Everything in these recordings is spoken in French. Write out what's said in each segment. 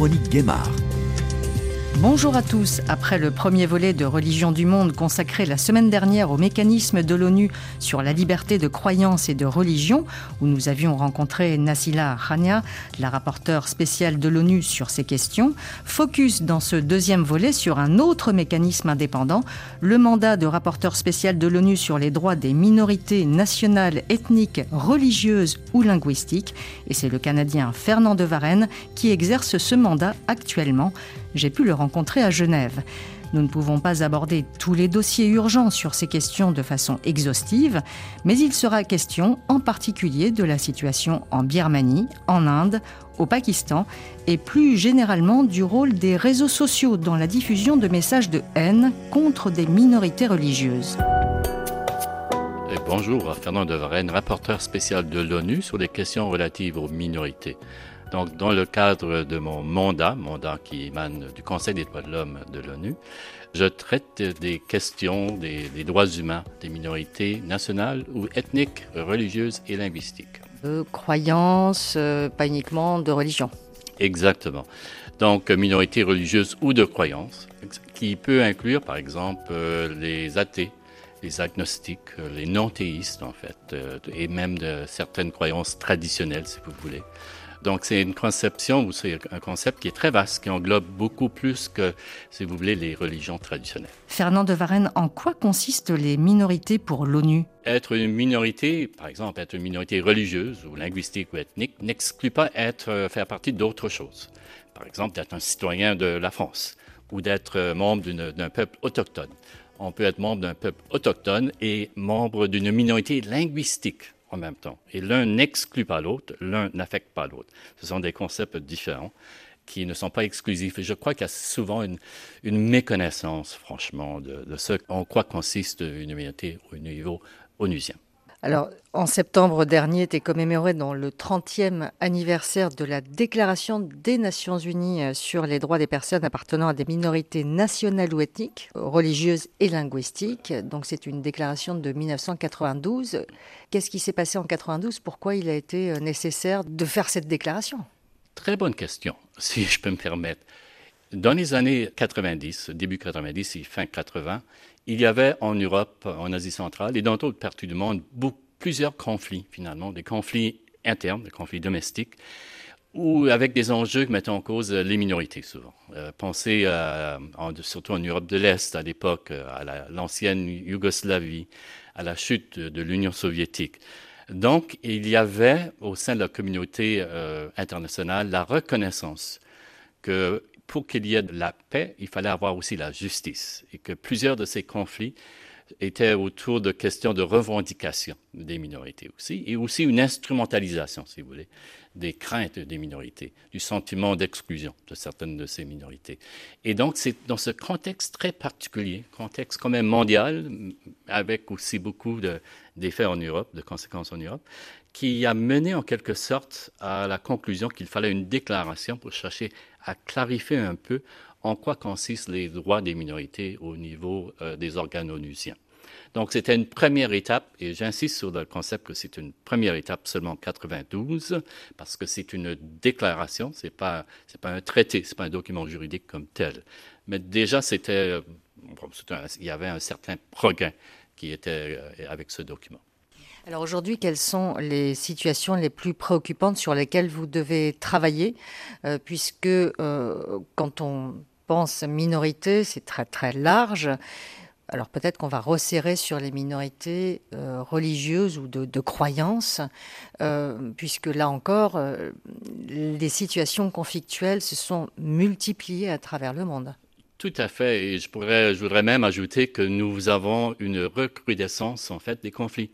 Véronique Guémard. Bonjour à tous. Après le premier volet de Religion du monde consacré la semaine dernière au mécanisme de l'ONU sur la liberté de croyance et de religion, où nous avions rencontré Nassila Khania, la rapporteure spéciale de l'ONU sur ces questions, focus dans ce deuxième volet sur un autre mécanisme indépendant, le mandat de rapporteur spécial de l'ONU sur les droits des minorités nationales, ethniques, religieuses ou linguistiques. Et c'est le Canadien Fernand de Varenne qui exerce ce mandat actuellement j'ai pu le rencontrer à Genève. Nous ne pouvons pas aborder tous les dossiers urgents sur ces questions de façon exhaustive, mais il sera question en particulier de la situation en Birmanie, en Inde, au Pakistan et plus généralement du rôle des réseaux sociaux dans la diffusion de messages de haine contre des minorités religieuses. bonjour, Fernand de Varenne, rapporteur spécial de l'ONU sur les questions relatives aux minorités. Donc, dans le cadre de mon mandat, mandat qui émane du Conseil des droits de l'homme de l'ONU, je traite des questions des, droits humains des minorités nationales ou ethniques, religieuses et linguistiques. De croyances, euh, pas uniquement de religion. Exactement. Donc, minorités religieuses ou de croyances, qui peut inclure, par exemple, euh, les athées, les agnostiques, euh, les non-théistes, en fait, et même de certaines croyances traditionnelles, si vous voulez. Donc, c'est une conception ou c'est un concept qui est très vaste, qui englobe beaucoup plus que, si vous voulez, les religions traditionnelles. Fernand de Varenne, en quoi consistent les minorités pour l'ONU? Être une minorité, par exemple, être une minorité religieuse ou linguistique ou ethnique, n'exclut pas être, euh, faire partie d'autres choses. Par exemple, d'être un citoyen de la France ou d'être euh, membre d'un peuple autochtone. On peut être membre d'un peuple autochtone et membre d'une minorité linguistique en même temps. Et l'un n'exclut pas l'autre, l'un n'affecte pas l'autre. Ce sont des concepts différents qui ne sont pas exclusifs. Et je crois qu'il y a souvent une, méconnaissance, franchement, de, de, ce en quoi consiste une humanité au niveau onusien. Alors, en septembre dernier était commémoré dans le 30e anniversaire de la Déclaration des Nations Unies euh, sur les droits des personnes appartenant à des minorités nationales ou ethniques, religieuses et linguistiques. Donc, c'est une déclaration de 1992. Qu'est-ce qui s'est passé en 92 Pourquoi il a été euh, nécessaire de faire cette déclaration? Très bonne question, si je peux me permettre. Dans les années 90, début 90 et fin 80, il y avait en Europe, en Asie centrale et dans d'autres parties du monde plusieurs conflits finalement, des conflits internes, des conflits domestiques, ou avec des enjeux qui mettent en cause les minorités souvent. Euh, pensez surtout en Europe de l'Est à l'époque, à l'ancienne Yougoslavie, à la chute de, l'Union soviétique. Donc, il y avait au sein de la communauté euh, internationale la reconnaissance que pour qu'il y ait de la paix, il fallait avoir aussi la justice et que plusieurs de ces conflits étaient autour de questions de revendication des minorités aussi, et aussi une instrumentalisation, si vous voulez, des craintes des minorités, du sentiment d'exclusion de certaines de ces minorités. Et donc, c'est dans ce contexte très particulier, contexte quand même mondial, avec aussi beaucoup d'effets en Europe, de conséquences en Europe, qui a mené en quelque sorte à la conclusion qu'il fallait une déclaration pour chercher à clarifier un peu en quoi consistent les droits des minorités au niveau euh, des organes onusiens. Donc, c'était une première étape, et j'insiste sur le concept que c'est une première étape seulement 92, parce que c'est une déclaration, c'est pas, pas un traité, c'est pas un document juridique comme tel. Mais déjà, c'était, euh, il y avait un certain progrès qui était euh, avec ce document. Alors aujourd'hui, quelles sont les situations les plus préoccupantes sur lesquelles vous devez travailler euh, Puisque euh, quand on pense minorité, c'est très très large. Alors peut-être qu'on va resserrer sur les minorités euh, religieuses ou de, croyances, puisque là encore, les situations conflictuelles se sont multipliées à travers le monde. Tout à fait, et je voudrais même ajouter que nous avons une recrudescence en fait des conflits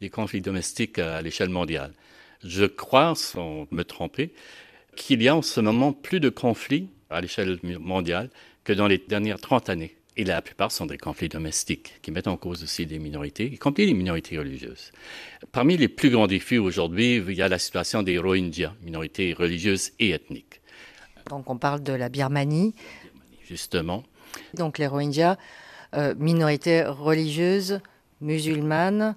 des conflits domestiques à l'échelle mondiale. Je crois, sans me tromper, qu'il y a en ce moment plus de conflits à l'échelle mondiale que dans les dernières 30 années. Et la plupart sont des conflits domestiques qui mettent en cause aussi des minorités, y compris les minorités religieuses. Parmi les plus grands défis aujourd'hui, il y a la situation des Rohingyas, minorités religieuses et ethniques. Donc on parle de la Birmanie. Justement. Donc les Rohingyas, euh, minorités religieuses, musulmanes,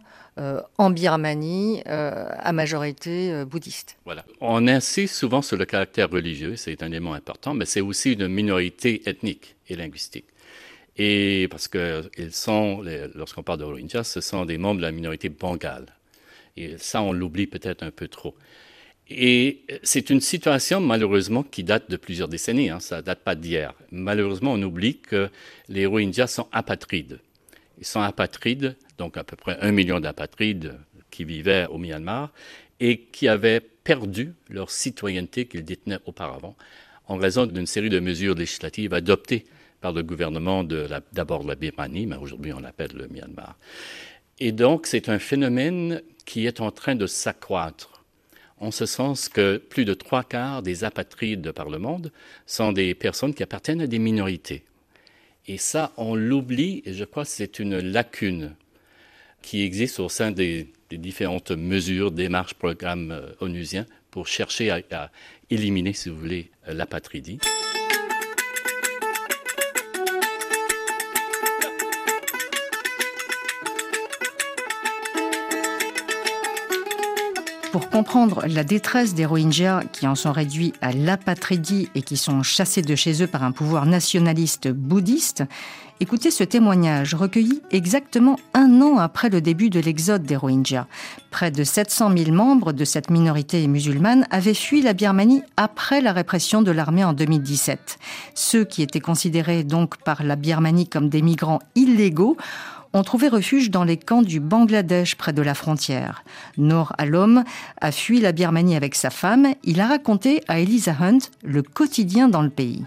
en Birmanie à majorité bouddhiste. Voilà. On insiste souvent sur le caractère religieux, c'est un élément important, mais c'est aussi une minorité ethnique et linguistique. Et parce que ils sont, lorsqu'on parle de Rohingyas, ce sont des membres de la minorité bengale. Et ça, on l'oublie peut-être un peu trop. Et c'est une situation, malheureusement, qui date de plusieurs décennies. Hein, ça date pas d'hier. Malheureusement, on oublie que les Rohingyas sont apatrides. Ils sont apatrides, donc à peu près un million d'apatrides qui vivaient au Myanmar et qui avaient perdu leur citoyenneté qu'ils détenaient auparavant en raison d'une série de mesures législatives adoptées par le gouvernement d'abord de, la Birmanie, mais aujourd'hui on l'appelle le Myanmar. Et donc c'est un phénomène qui est en train de s'accroître, en ce sens que plus de trois quarts des apatrides par le monde sont des personnes qui appartiennent à des minorités. Et ça, on l'oublie, et je crois que c'est une lacune qui existe au sein des, différentes mesures, démarches, programmes euh, onusiens pour chercher à, à éliminer, si vous voulez, l'apatridie. Pour comprendre la détresse des Rohingyas qui en sont réduits à l'apatridie et qui sont chassés de chez eux par un pouvoir nationaliste bouddhiste, écoutez ce témoignage recueilli exactement un an après le début de l'exode des Rohingyas. Près de 700 000 membres de cette minorité musulmane avaient fui la Birmanie après la répression de l'armée en 2017. Ceux qui étaient considérés donc par la Birmanie comme des migrants illégaux ont trouvé refuge dans les camps du Bangladesh près de la frontière. Noor Alom a fui la Birmanie avec sa femme. Il a raconté à Elisa Hunt le quotidien dans le pays.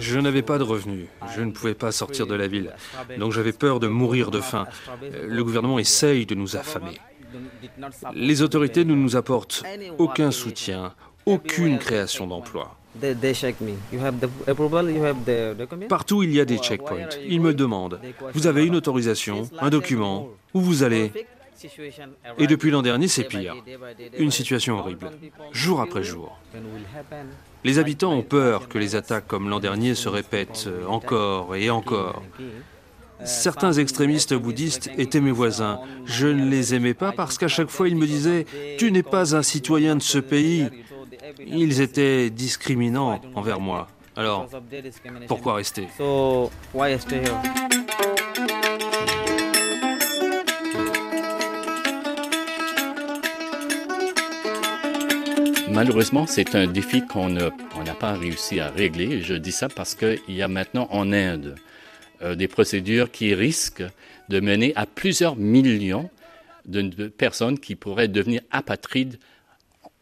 Je n'avais pas de revenus, je ne pouvais pas sortir de la ville, donc j'avais peur de mourir de faim. Le gouvernement essaye de nous affamer. Les autorités ne nous apportent aucun soutien, aucune création d'emploi. Partout, il y a des checkpoints. Ils me demandent, vous avez une autorisation, un document, où vous allez Et depuis l'an dernier, c'est pire. Une situation horrible, jour après jour. Les habitants ont peur que les attaques comme l'an dernier se répètent encore et encore. Certains extrémistes bouddhistes étaient mes voisins. Je ne les aimais pas parce qu'à chaque fois ils me disaient ⁇ Tu n'es pas un citoyen de ce pays ⁇ ils étaient discriminants envers moi. Alors, pourquoi rester? Malheureusement, c'est un défi qu'on n'a pas réussi à régler. Je dis ça parce qu'il y a maintenant en Inde euh, des procédures qui risquent de mener à plusieurs millions de personnes qui pourraient devenir apatrides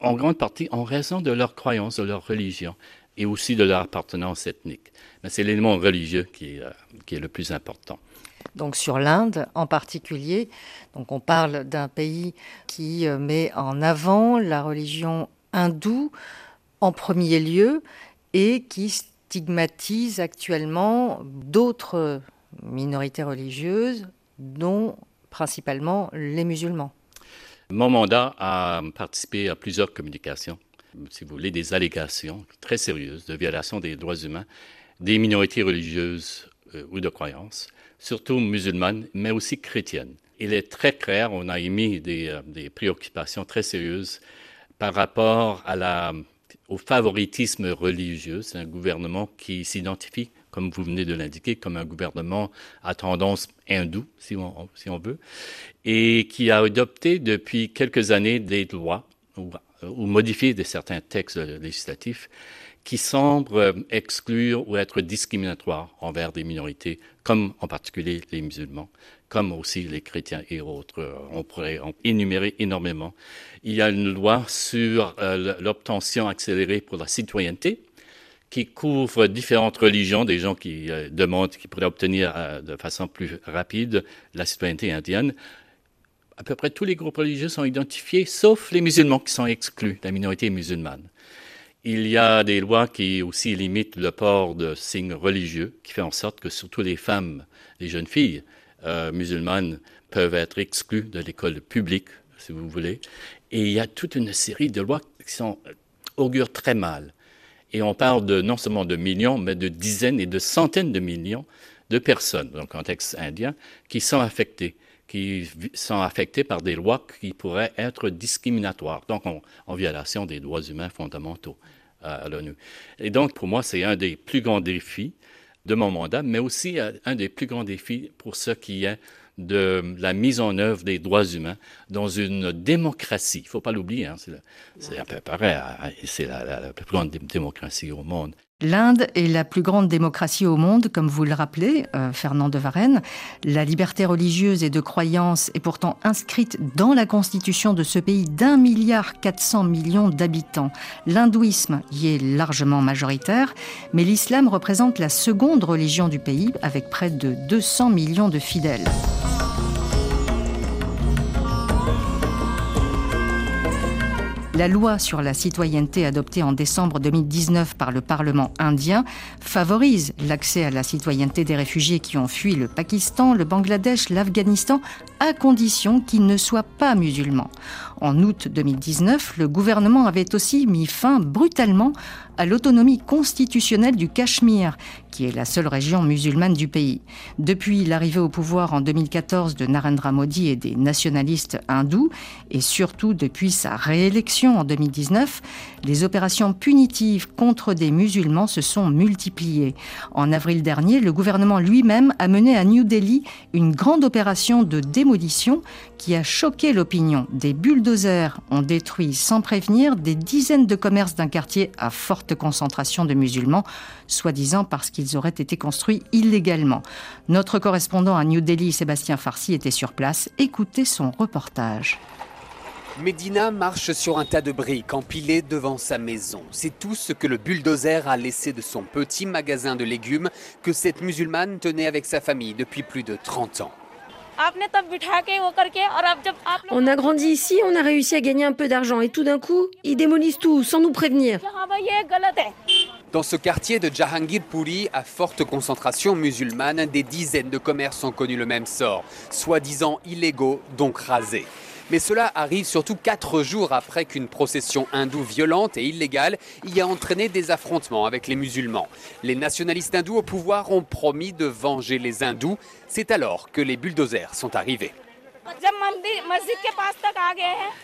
en grande partie en raison de leur croyance, de leur religion et aussi de leur appartenance ethnique. Mais c'est l'élément religieux qui est, euh, le plus important. Donc sur l'Inde en particulier, donc on parle d'un pays qui euh, met en avant la religion hindoue en premier lieu et qui stigmatise actuellement d'autres minorités religieuses, dont principalement les musulmans. Mon mandat a participé à plusieurs communications, si vous voulez, des allégations très sérieuses de violation des droits humains des minorités religieuses euh, ou de croyances, surtout musulmanes, mais aussi chrétiennes. Il est très clair, on a émis des, euh, préoccupations très sérieuses par rapport au favoritisme religieux. C'est un gouvernement qui s'identifie comme vous venez de l'indiquer, comme un gouvernement à tendance hindoue, si on, veut, et qui a adopté depuis quelques années des lois ou, ou modifié de certains textes législatifs qui semblent exclure ou être discriminatoires envers des minorités, comme en particulier les musulmans, comme aussi les chrétiens et autres. On pourrait en énumérer énormément. Il y a une loi sur euh, l'obtention accélérée pour la citoyenneté, qui couvre différentes religions, des gens qui euh, demandent, qui pourraient obtenir euh, de façon plus rapide la citoyenneté indienne. À peu près tous les groupes religieux sont identifiés, sauf les musulmans qui sont exclus, la minorité musulmane. Il y a des lois qui aussi limitent le port de signes religieux, qui fait en sorte que surtout les femmes, les jeunes filles euh, musulmanes peuvent être exclues de l'école publique, si vous voulez. Et il y a toute une série de lois qui sont, augurent très mal et on parle non seulement de millions, mais de dizaines et de centaines de millions de personnes, dans le contexte indien, qui sont affectées qui sont affectés par des lois qui pourraient être discriminatoires, donc en, violation des droits humains fondamentaux euh, à l'ONU. Et donc, pour moi, c'est un des plus grands défis de mon mandat, mais aussi euh, un des plus grands défis pour ce qui de la mise en œuvre des droits humains dans une démocratie. Il ne faut pas l'oublier, hein, c'est un peu pareil, c'est la, plus grande démocratie au monde. L'Inde est la plus grande démocratie au monde, comme vous le rappelez, euh, Fernand de Varenne. La liberté religieuse et de croyance est pourtant inscrite dans la constitution de ce pays d'un milliard 400 millions d'habitants. L'hindouisme y est largement majoritaire, mais l'islam représente la seconde religion du pays, avec près de 200 millions de fidèles. La loi sur la citoyenneté adoptée en décembre 2019 par le Parlement indien favorise l'accès à la citoyenneté des réfugiés qui ont fui le Pakistan, le Bangladesh, l'Afghanistan, à condition qu'ils ne soient pas musulmans. En août 2019, le gouvernement avait aussi mis fin brutalement à l'autonomie constitutionnelle du Cachemire, qui est la seule région musulmane du pays. Depuis l'arrivée au pouvoir en 2014 de Narendra Modi et des nationalistes hindous, et surtout depuis sa réélection en 2019, les opérations punitives contre des musulmans se sont multipliées. En avril dernier, le gouvernement lui-même a mené à New Delhi une grande opération de démolition qui a choqué l'opinion. Des bulldozers ont détruit sans prévenir des dizaines de commerces d'un quartier à forte concentration de musulmans, soi-disant parce qu'ils auraient été construits illégalement. Notre correspondant à New Delhi, Sébastien Farsi, était sur place. Écoutez son reportage. Medina marche sur un tas de briques empilées devant sa maison. C'est tout ce que le bulldozer a laissé de son petit magasin de légumes que cette musulmane tenait avec sa famille depuis plus de 30 ans. On a grandi ici, on a réussi à gagner un peu d'argent et tout d'un coup, ils démolissent tout sans nous prévenir. Dans ce quartier de Jahangirpuri, à forte concentration musulmane, des dizaines de commerces ont connu le même sort, soi-disant illégaux, donc rasés. Mais cela arrive surtout quatre jours après qu'une procession hindoue violente et illégale y a entraîné des affrontements avec les musulmans. Les nationalistes hindous au pouvoir ont promis de venger les hindous. C'est alors que les bulldozers sont arrivés.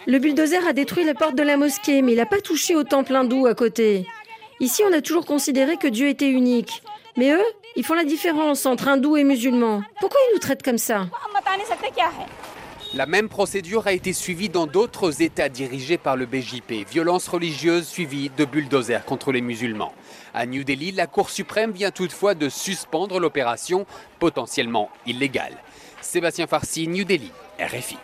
Le bulldozer a détruit la porte de la mosquée, mais il n'a pas touché au temple hindou à côté. Ici, on a toujours considéré que Dieu était unique. Mais eux, ils font la différence entre hindous et musulmans. Pourquoi ils nous traitent comme ça? La même procédure a été suivie dans d'autres États dirigés par le BJP. Violence religieuse suivie de bulldozers contre les musulmans. À New Delhi, la Cour suprême vient toutefois de suspendre l'opération potentiellement illégale. Sébastien Farsi, New Delhi, RFI.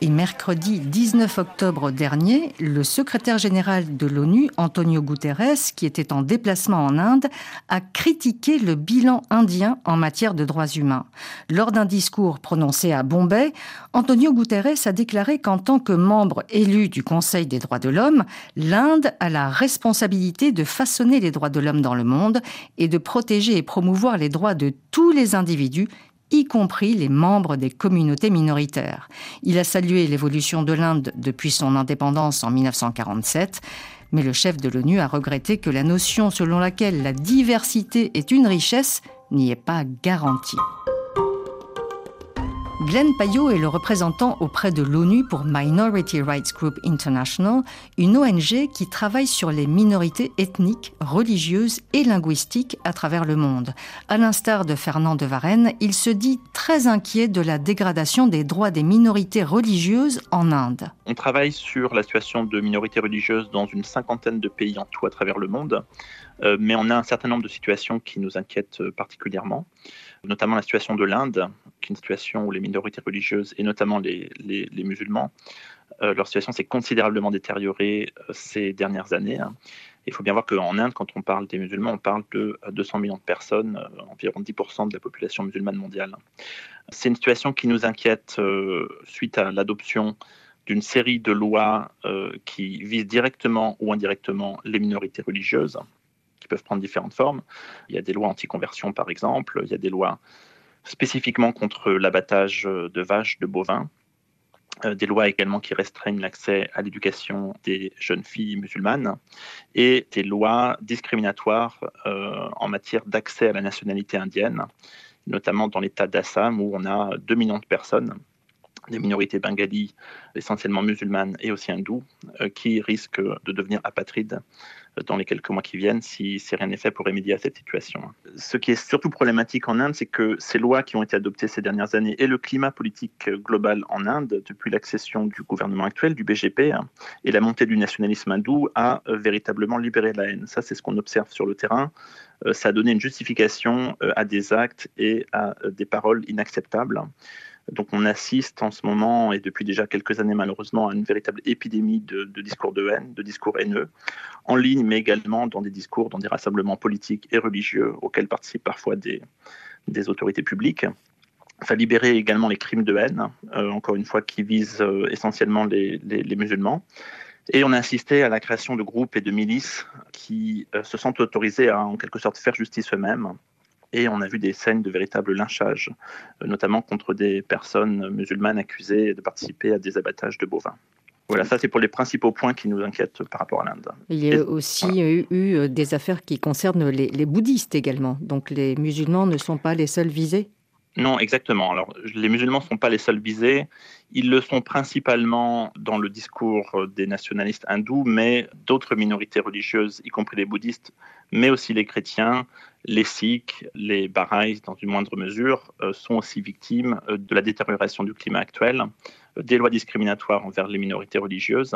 Et mercredi 19 octobre dernier, le secrétaire général de l'ONU, Antonio Guterres, qui était en déplacement en Inde, a critiqué le bilan indien en matière de droits humains. Lors d'un discours prononcé à Bombay, Antonio Guterres a déclaré qu'en tant que membre élu du Conseil des droits de l'homme, l'Inde a la responsabilité de façonner les droits de l'homme dans le monde et de protéger et promouvoir les droits de tous les individus y compris les membres des communautés minoritaires. Il a salué l'évolution de l'Inde depuis son indépendance en 1947, mais le chef de l'ONU a regretté que la notion selon laquelle la diversité est une richesse n'y est pas garantie. Glenn Payot est le représentant auprès de l'ONU pour Minority Rights Group International, une ONG qui travaille sur les minorités ethniques, religieuses et linguistiques à travers le monde. À l'instar de Fernand de Varenne, il se dit très inquiet de la dégradation des droits des minorités religieuses en Inde. On travaille sur la situation de minorités religieuses dans une cinquantaine de pays en tout à travers le monde, euh, mais on a un certain nombre de situations qui nous inquiètent euh, particulièrement notamment la situation de l'Inde, qui est une situation où les minorités religieuses, et notamment les, musulmans, euh, leur situation s'est considérablement détériorée euh, ces dernières années. Hein. Il faut bien voir qu'en Inde, quand on parle des musulmans, on parle de 200 euh, millions de personnes, environ 10% de la population musulmane mondiale. C'est une situation qui nous inquiète suite à l'adoption d'une série de lois qui visent directement ou indirectement les minorités religieuses qui peuvent prendre différentes formes. Il y a des lois anti-conversion, par exemple. Il y a des lois spécifiquement contre l'abattage de vaches, de bovins. Euh, des lois également qui restreignent l'accès à l'éducation des jeunes filles musulmanes et des lois discriminatoires euh, en matière d'accès à la nationalité indienne notamment dans l'état d'Assam où on a 2 millions de personnes des minorités bengalis, essentiellement musulmanes et aussi hindous, euh, qui risquent de devenir apatrides dans les quelques mois qui viennent si, rien n'est fait pour remédier à cette situation. Ce qui est surtout problématique en Inde, c'est que ces lois qui ont été adoptées ces dernières années et le climat politique global en Inde, depuis l'accession du gouvernement actuel, du BGP, hein, et la montée du nationalisme hindou, a euh, véritablement libéré la haine. Ça, c'est ce qu'on observe sur le terrain. Euh, ça a donné une justification à des actes et à des paroles inacceptables. Donc on assiste en ce moment, et depuis déjà quelques années malheureusement, à une véritable épidémie de, discours de haine, de discours haineux, en ligne, mais également dans des discours, dans des rassemblements politiques et religieux auxquels participent parfois des, autorités publiques. Faut libérer également les crimes de haine, euh, encore une fois, qui visent euh, essentiellement les, musulmans. Et on a assisté à la création de groupes et de milices qui euh, se sont autorisés à en quelque sorte faire justice eux-mêmes et on a vu des scènes de véritable lynchage, euh, notamment contre des personnes musulmanes accusées de participer à des abattages de bovins. Voilà, ça c'est pour les principaux points qui nous inquiètent par rapport à l'Inde. Il y a aussi eu, euh, des affaires qui concernent les bouddhistes également. Donc les musulmans ne sont pas les seuls visés non, exactement. Alors, les musulmans ne sont pas les seuls visés. Ils le sont principalement dans le discours des nationalistes hindous, mais d'autres minorités religieuses, y compris les bouddhistes, mais aussi les chrétiens, les sikhs, les baha'is dans une moindre mesure, euh, sont aussi victimes euh, de la détérioration du climat actuel, euh, des lois discriminatoires envers les minorités religieuses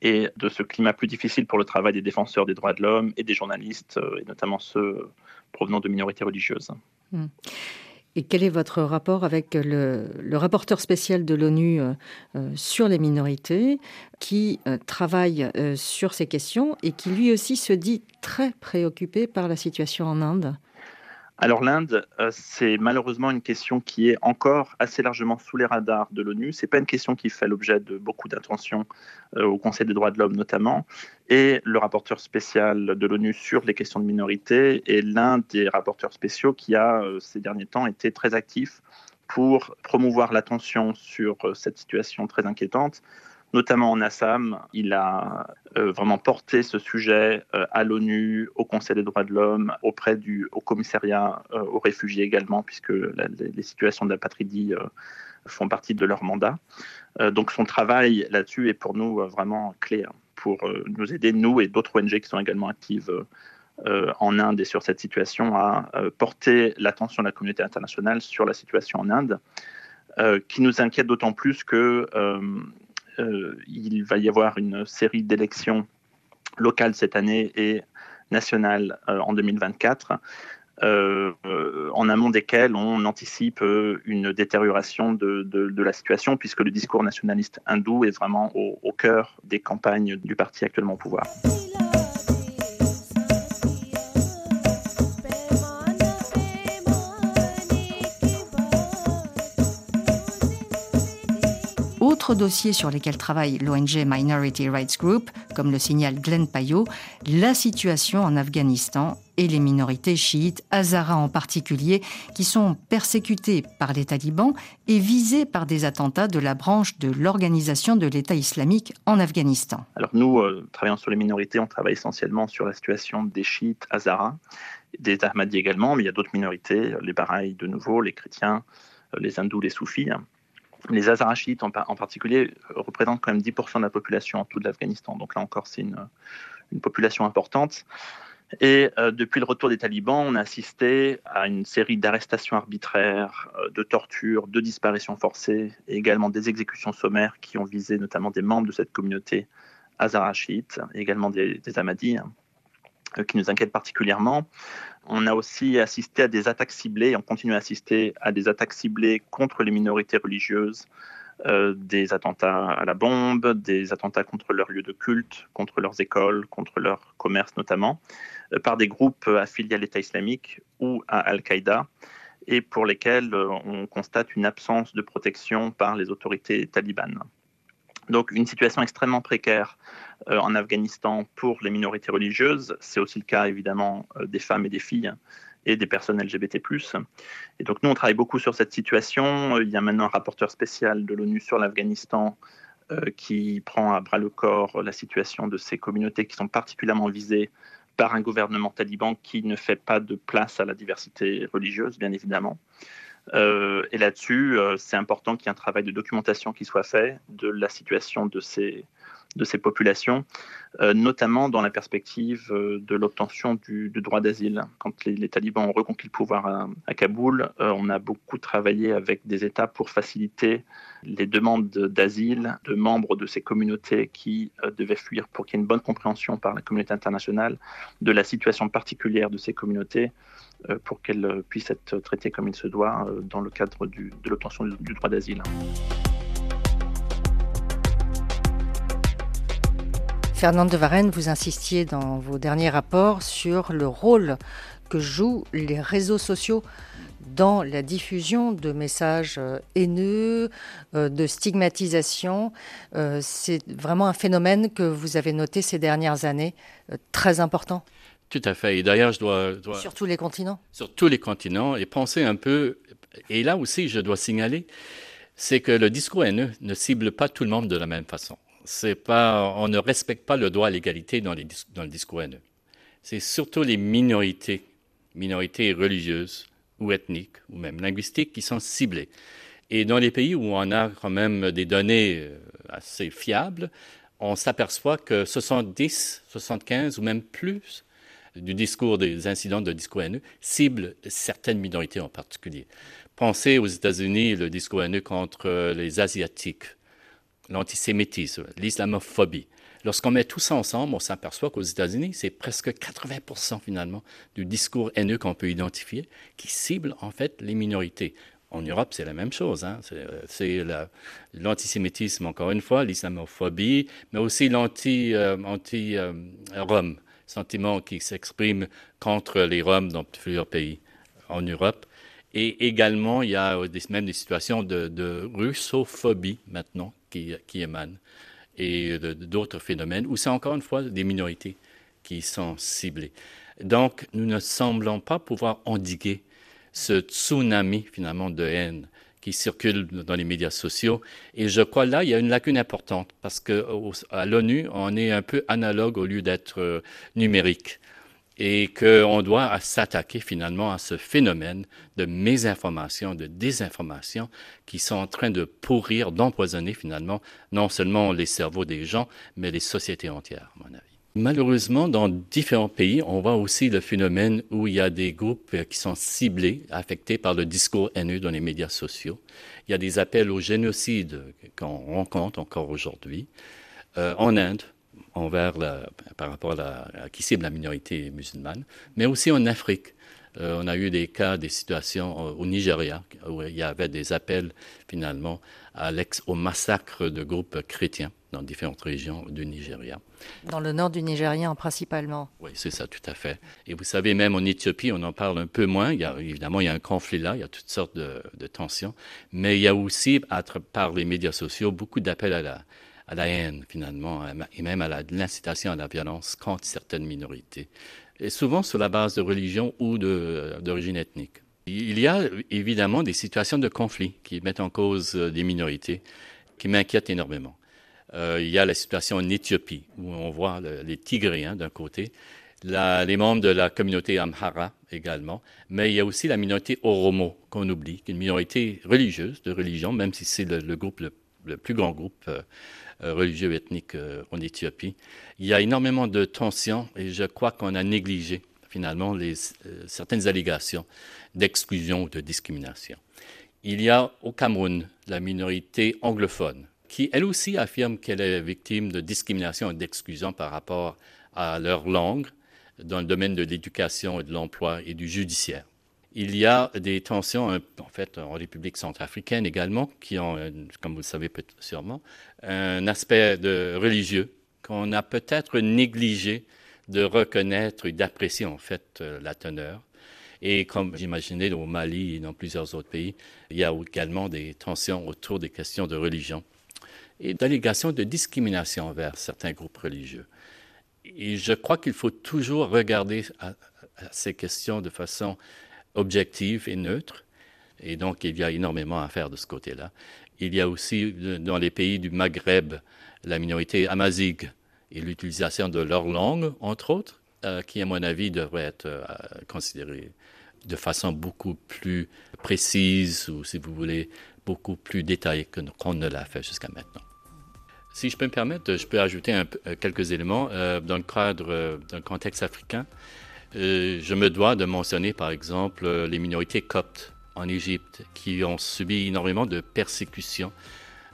et de ce climat plus difficile pour le travail des défenseurs des droits de l'homme et des journalistes, et notamment ceux provenant de minorités religieuses. Hmm. Et quel est votre rapport avec le, rapporteur spécial de l'ONU euh, euh, sur les minorités qui euh, travaille sur ces questions et qui lui aussi se dit très préoccupé par la situation en Inde? Alors l'Inde, euh, c'est malheureusement une question qui est encore assez largement sous les radars de l'ONU. Ce n'est pas une question qui fait l'objet de beaucoup d'attention euh, au Conseil des droits de l'homme notamment. Et le rapporteur spécial de l'ONU sur les questions de minorité est l'un des rapporteurs spéciaux qui a euh, ces derniers temps été très actif pour promouvoir l'attention sur cette situation très inquiétante notamment en Assam. Il a euh, vraiment porté ce sujet euh, à l'ONU, au Conseil des droits de l'homme, auprès du au commissariat euh, aux réfugiés également, puisque les, situations d'apatridie font partie de leur mandat. donc son travail là-dessus est pour nous vraiment clé hein, pour nous aider, nous et d'autres ONG qui sont également actives en Inde et sur cette situation, à porter l'attention de la communauté internationale sur la situation en Inde. qui nous inquiète d'autant plus que il va y avoir une série d'élections locales cette année et nationales euh, en 2024. Euh, en amont desquelles on anticipe une détérioration de, la situation, puisque le discours nationaliste hindou est vraiment au cœur des campagnes du parti actuellement au pouvoir. Autres dossiers sur lesquels travaille l'ONG Minority Rights Group, comme le signale Glenn Payot, la situation en Afghanistan et les minorités chiites, Hazara en particulier, qui sont persécutées par les talibans et visées par des attentats de la branche de l'organisation de l'État islamique en Afghanistan. Alors nous, euh, travaillant sur les minorités, on travaille essentiellement sur la situation des chiites Hazara, des Ahmadis également, mais il y a d'autres minorités, les Baha'is de nouveau, les chrétiens, euh, les hindous, les soufis. Les Azarachites en, particulier représentent quand même 10% de la population en tout de l'Afghanistan. Donc là encore, c'est une, population importante. Et euh, depuis le retour des talibans, on a assisté à une série d'arrestations arbitraires, euh, de tortures, de disparitions forcées et également des exécutions sommaires qui ont visé notamment des membres de cette communauté azarachite et également des, des Ahmadis, hein, qui nous inquiètent particulièrement. On a aussi assisté à des attaques ciblées, on continue à assister à des attaques ciblées contre les minorités religieuses, euh, des attentats à la bombe, des attentats contre leurs lieux de culte, contre leurs écoles, contre leurs commerces notamment, euh, par des groupes affiliés à l'État islamique ou à Al-Qaïda, et pour lesquels euh, on constate une absence de protection par les autorités talibanes. Donc une situation extrêmement précaire euh, en Afghanistan pour les minorités religieuses. C'est aussi le cas évidemment euh, des femmes et des filles et des personnes LGBT+. Et donc nous, on travaille beaucoup sur cette situation. Il y a maintenant un rapporteur spécial de l'ONU sur l'Afghanistan euh, qui prend à bras le corps la situation de ces communautés qui sont particulièrement visées par un gouvernement taliban qui ne fait pas de place à la diversité religieuse, bien évidemment. Euh, et là-dessus, euh, c'est important qu'il y ait un travail de documentation qui soit fait de la situation de ces, populations, euh, notamment dans la perspective de l'obtention du, droit d'asile. Quand les, talibans ont reconquis le pouvoir à, Kaboul, on a beaucoup travaillé avec des États pour faciliter les demandes d'asile de membres de ces communautés qui devaient fuir pour qu'il y ait une bonne compréhension par la communauté internationale de la situation particulière de ces communautés pour qu'elle euh, puisse être traitée comme il se doit euh, dans le cadre de l'obtention du, droit d'asile. Fernande de Varenne, vous insistiez dans vos derniers rapports sur le rôle que jouent les réseaux sociaux dans la diffusion de messages haineux, de stigmatisation. C'est vraiment un phénomène que vous avez noté ces dernières années, très important. Tout à fait. Et d'ailleurs, je dois, Sur tous les continents Sur tous les continents. Et penser un peu. Et là aussi, je dois signaler, c'est que le discours haineux ne cible pas tout le monde de la même façon. C'est pas, on ne respecte pas le droit à l'égalité dans, les, dans le discours haineux. C'est surtout les minorités, minorités religieuses ou ethniques ou même linguistiques qui sont ciblées. Et dans les pays où on a quand même des données euh, assez fiables, on s'aperçoit que 70, 75 ou même plus du discours des incidents de discours haineux ciblent certaines minorités en particulier. Pensez aux États-Unis, le discours haineux contre les Asiatiques, l'antisémitisme, l'islamophobie. Lorsqu'on met tout ça ensemble, on s'aperçoit qu'aux États-Unis, c'est presque 80% finalement du discours haineux qu'on peut identifier qui cible en fait les minorités. En Europe, c'est la même chose. Hein. C'est l'antisémitisme, encore une fois, l'islamophobie, mais aussi l'anti-Rome. Anti, euh, sentiments qui s'expriment contre les Roms dans plusieurs pays en Europe. Et également, il y a même des situations de, russophobie maintenant qui, émanent et d'autres phénomènes où c'est encore une fois des minorités qui sont ciblées. Donc, nous ne semblons pas pouvoir endiguer ce tsunami finalement de haine qui circulent dans les médias sociaux. Et je crois là, il y a une lacune importante parce qu'à l'ONU, on est un peu analogue au lieu d'être euh, numérique et qu'on doit s'attaquer finalement à ce phénomène de mésinformation, de désinformation qui sont en train de pourrir, d'empoisonner finalement non seulement les cerveaux des gens, mais les sociétés entières, à mon avis. Malheureusement, dans différents pays, on voit aussi le phénomène où il y a des groupes qui sont ciblés, affectés par le discours haineux dans les médias sociaux. Il y a des appels au génocide qu'on rencontre encore aujourd'hui euh, en Inde, envers par rapport à, la, qui cible la minorité musulmane, mais aussi en Afrique. Euh, on a eu des cas, des situations au Nigeria où il y avait des appels finalement au massacre de groupes chrétiens dans différentes régions du Nigeria. Dans le nord du Nigeria principalement. Oui, c'est ça, tout à fait. Et vous savez, même en Éthiopie, on en parle un peu moins. Il y a, évidemment, il y a un conflit là, il y a toutes sortes de, tensions. Mais il y a aussi, par les médias sociaux, beaucoup d'appels à la, à la haine, finalement, et même à l'incitation à la violence contre certaines minorités. Et souvent sur la base de religion ou d'origine ethnique. Il y a évidemment des situations de conflit qui mettent en cause des minorités, qui m'inquiètent énormément. Euh, il y a la situation en Éthiopie, où on voit les Tigréens d'un côté, les membres de la communauté Amhara également, mais il y a aussi la minorité Oromo qu'on oublie, qui est une minorité religieuse, de religion, même si c'est le, groupe, le, plus grand groupe euh, euh, religieux ethnique en Éthiopie. Il y a énormément de tensions et je crois qu'on a négligé finalement certaines allégations d'exclusion ou de discrimination. Il y a au Cameroun la minorité anglophone qui elle aussi affirme qu'elle est victime de discrimination et d'exclusion par rapport à leur langue dans le domaine de l'éducation et de l'emploi et du judiciaire. Il y a des tensions, en fait, en République centrafricaine également, qui ont, comme vous le savez sûrement, un aspect de religieux qu'on a peut-être négligé de reconnaître et d'apprécier en fait euh, la teneur. Et comme j'imaginais au Mali et dans plusieurs autres pays, il y a également des tensions autour des questions de religion et d'allégations de discrimination envers certains groupes religieux. Et je crois qu'il faut toujours regarder ces questions de façon objective et neutre. Et donc, il y a énormément à faire de ce côté-là. Il y a aussi, dans les pays du Maghreb, la minorité amazigh et l'utilisation de leur langue, entre autres, qui, à mon avis, devrait être considéré de façon beaucoup plus précise ou, si vous voulez, beaucoup plus détaillée qu'on ne l'a fait jusqu'à maintenant. Si je peux me permettre, je peux ajouter un, quelques éléments dans le cadre d'un contexte africain. je me dois de mentionner, par exemple, les minorités coptes en Égypte qui ont subi énormément de persécutions,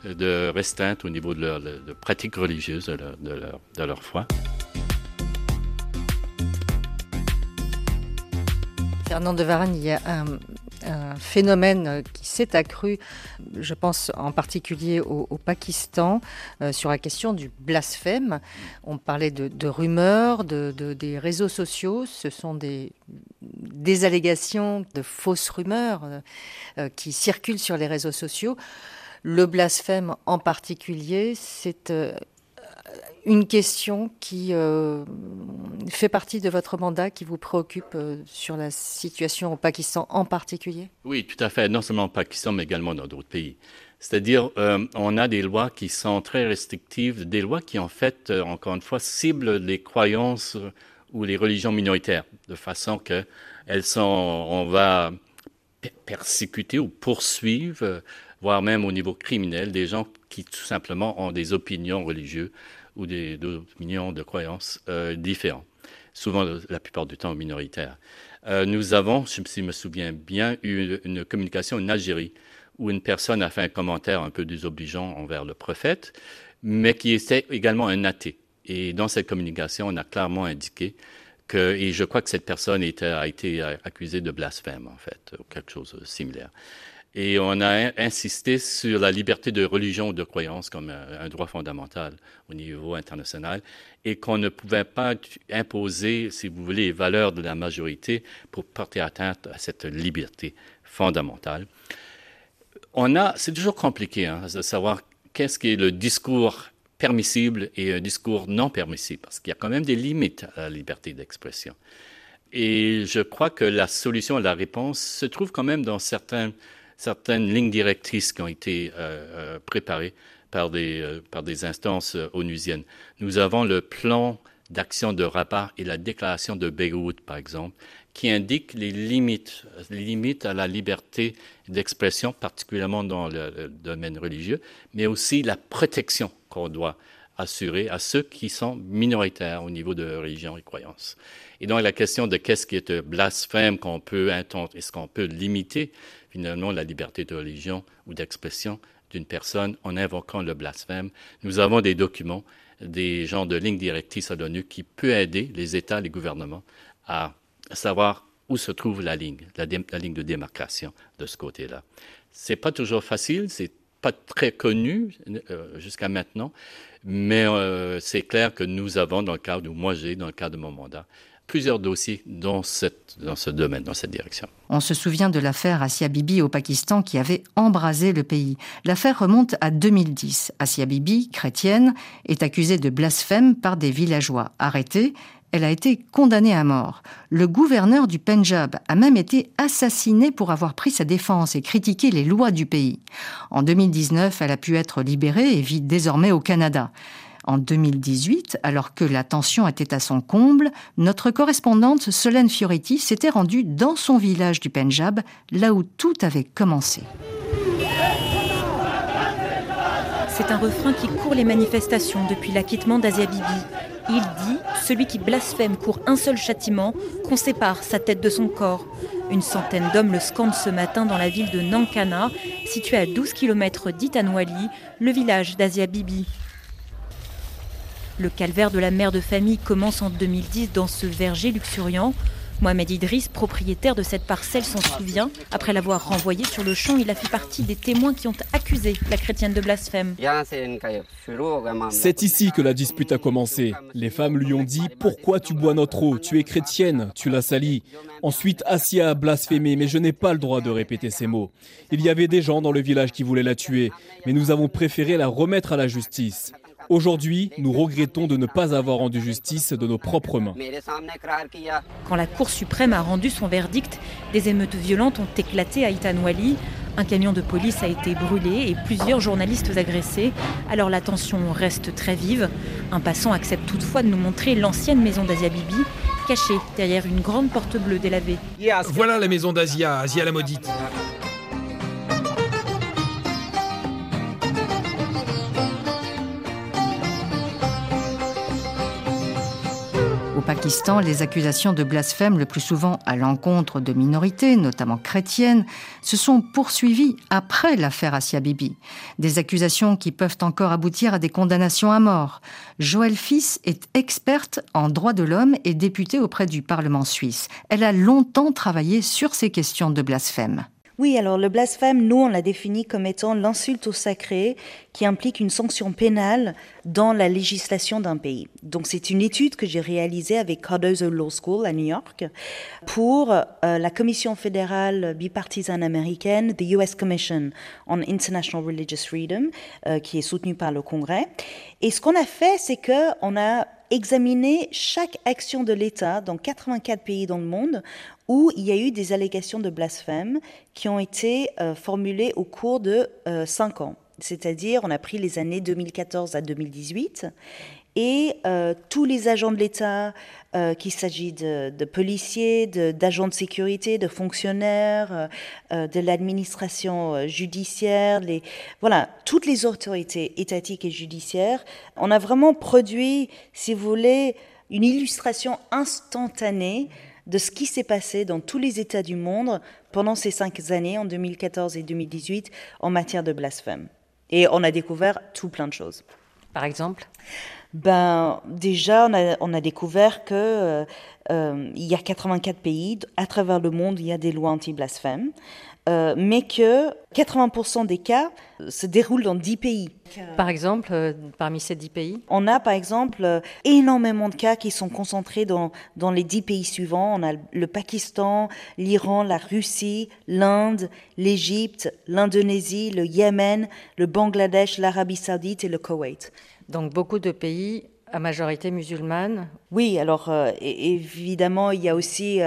de restreintes au niveau de leur de pratiques religieuses de leur, de leur foi. Fernand de Varane, il y a un, phénomène qui s'est accru, je pense en particulier au, Pakistan, euh, sur la question du blasphème. On parlait de, rumeurs, de, des réseaux sociaux. Ce sont des, des allégations de fausses rumeurs euh, euh, qui circulent sur les réseaux sociaux. Le blasphème en particulier, c'est une question qui euh, fait partie de votre mandat, qui vous préoccupe euh, sur la situation au Pakistan en particulier? Oui, tout à fait. Non seulement au Pakistan, mais également dans d'autres pays. C'est-à-dire, euh, on a des lois qui sont très restrictives, des lois qui, en fait, encore une fois, ciblent les croyances ou les religions minoritaires, de façon que sont, on va persécuter ou poursuivre, voire même au niveau criminel, des gens qui tout simplement ont des opinions religieuses ou des, opinions de croyances euh, différents, souvent la plupart du temps minoritaires. Euh, nous avons, si je me souviens bien, eu une, communication en Algérie où une personne a fait un commentaire un peu désobligeant envers le prophète, mais qui était également un athée. Et dans cette communication, on a clairement indiqué que, et je crois que cette personne a été accusée de blasphème, en fait, ou quelque chose de similaire. Et on a insisté sur la liberté de religion ou de croyance comme un droit fondamental au niveau international et qu'on ne pouvait pas imposer, si vous voulez, les valeurs de la majorité pour porter atteinte à cette liberté fondamentale. On a, c'est toujours compliqué hein, de savoir qu'est-ce qui est le discours permissible et un discours non permissible, parce qu'il y a quand même des limites à la liberté d'expression. Et je crois que la solution, la réponse se trouve quand même dans certains certaines lignes directrices qui ont été euh, euh, préparées par des, euh, par des instances onusiennes. Nous avons le plan d'action de Rabat et la déclaration de Beyrouth, par exemple, qui indiquent les limites, limites à la liberté d'expression, particulièrement dans le, domaine religieux, mais aussi la protection qu'on doit assurer à ceux qui sont minoritaires au niveau de religion et croyance. Et donc la question de qu'est-ce qui est blasphème qu'on peut est-ce qu'on peut limiter finalement la liberté de religion ou d'expression d'une personne en invoquant le blasphème. Nous avons des documents, des genres de lignes directrices à l'ONU qui peuvent aider les États, les gouvernements à savoir où se trouve la ligne, la, ligne de démarcation de ce côté-là. C'est pas toujours facile, c'est pas très connu euh, jusqu'à maintenant, mais euh, c'est clair que nous avons, dans le cadre, ou moi j'ai, dans le cadre de mon mandat, plusieurs dossiers dans, ce domaine, dans cette direction. On se souvient de l'affaire Asia Bibi au Pakistan qui avait embrasé le pays. L'affaire remonte à 2010. Asia Bibi, chrétienne, est accusée de blasphème par des villageois. Arrêtée, elle a été condamnée à mort. Le gouverneur du Pendjab a même été assassiné pour avoir pris sa défense et critiqué les lois du pays. En 2019, elle a pu être libérée et vit désormais au Canada. En 2018, alors que la tension était à son comble, notre correspondante Solène Fioretti s'était rendue dans son village du Pendjab, là où tout avait commencé. C'est un refrain qui court les manifestations depuis l'acquittement d'Asia Bibi. Il dit Celui qui blasphème court un seul châtiment, qu'on sépare sa tête de son corps. Une centaine d'hommes le scandent ce matin dans la ville de Nankana, située à 12 km d'Itanwali, le village d'Asia Bibi. Le calvaire de la mère de famille commence en 2010 dans ce verger luxuriant. Mohamed Idriss, propriétaire de cette parcelle, s'en souvient. Après l'avoir renvoyé sur le champ, il a fait partie des témoins qui ont accusé la chrétienne de blasphème. C'est ici que la dispute a commencé. Les femmes lui ont dit Pourquoi tu bois notre eau? Tu es chrétienne, tu l'as salie. Ensuite, Assia a blasphémé, mais je n'ai pas le droit de répéter ces mots. Il y avait des gens dans le village qui voulaient la tuer, mais nous avons préféré la remettre à la justice. Aujourd'hui, nous regrettons de ne pas avoir rendu justice de nos propres mains. Quand la Cour suprême a rendu son verdict, des émeutes violentes ont éclaté à Itanwali. Un camion de police a été brûlé et plusieurs journalistes agressés. Alors la tension reste très vive. Un passant accepte toutefois de nous montrer l'ancienne maison d'Asia Bibi caché derrière une grande porte bleue délavée. Voilà la maison d'Asia, Asia la maudite. Pakistan, les accusations de blasphème, le plus souvent à l'encontre de minorités, notamment chrétiennes, se sont poursuivies après l'affaire Asia Bibi. Des accusations qui peuvent encore aboutir à des condamnations à mort. Joëlle Fils est experte en droit de l'homme et députée auprès du Parlement suisse. Elle a longtemps travaillé sur ces questions de blasphème. Oui, alors le blasphème, nous, on l'a défini comme étant l'insulte au sacré qui implique une sanction pénale dans la législation d'un pays. Donc c'est une étude que j'ai réalisée avec Cardozo Law School à New York pour euh, la Commission fédérale bipartisane américaine, the US Commission on International Religious Freedom, euh, qui est soutenue par le Congrès. Et ce qu'on a fait, c'est que on a examiné chaque action de l'État dans 84 pays dans le monde où il y a eu des allégations de blasphème qui ont été euh, formulées au cours de euh, cinq ans. C'est-à-dire, on a pris les années 2014 à 2018 et euh, tous les agents de l'État, qu'il s'agit de, policiers, d'agents de, sécurité, de fonctionnaires, de l'administration judiciaire, voilà, toutes les autorités étatiques et judiciaires, on a vraiment produit, si vous voulez, une illustration instantanée de ce qui s'est passé dans tous les États du monde pendant ces cinq années, en 2014 et 2018, en matière de blasphème. Et on a découvert tout plein de choses. Par exemple? Ben, Déjà, on a, découvert qu'il euh, euh, y a 84 pays, à travers le monde, il y a des lois anti-blasphème. Euh, mais que 80% des cas se déroulent dans 10 pays. Par exemple, euh, parmi ces 10 pays On a par exemple euh, énormément de cas qui sont concentrés dans, dans les 10 pays suivants. On a le Pakistan, l'Iran, la Russie, l'Inde, l'Égypte, l'Indonésie, le Yémen, le Bangladesh, l'Arabie saoudite et le Koweït. Donc beaucoup de pays à majorité musulmane Oui, alors évidemment, il y a aussi,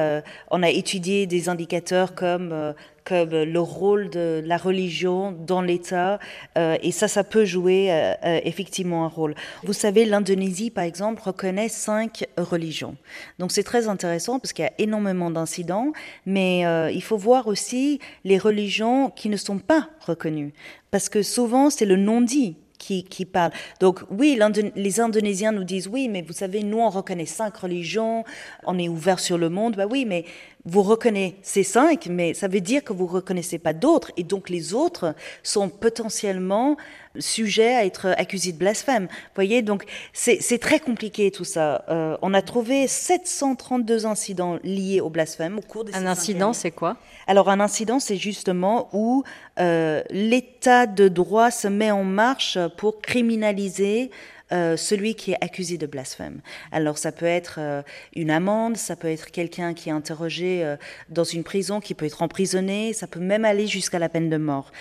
on a étudié des indicateurs comme comme le rôle de la religion dans l'État, euh, et ça, ça peut jouer euh, euh, effectivement un rôle. Vous savez, l'Indonésie, par exemple, reconnaît cinq religions. Donc c'est très intéressant parce qu'il y a énormément d'incidents, mais il faut voir aussi les religions qui ne sont pas reconnues, parce que souvent c'est le non-dit qui, qui, parle. Donc oui, les Indonésiens nous disent oui, mais vous savez, nous on reconnaît cinq religions, on est ouvert sur le monde. Bah oui, mais vous reconnaissez cinq, mais ça veut dire que vous ne reconnaissez pas d'autres, et donc les autres sont potentiellement sujets à être accusés de blasphème. Vous voyez, donc c'est très compliqué tout ça. Euh, on a trouvé 732 incidents liés au blasphème au cours des Un incident, c'est quoi? Alors un incident, c'est justement où euh, l'état de droit se met en marche pour criminaliser euh, celui qui est accusé de blasphème. Alors ça peut être euh, une amende, ça peut être quelqu'un qui est interrogé euh, dans une prison, qui peut être emprisonné, ça peut même aller jusqu'à la peine de mort.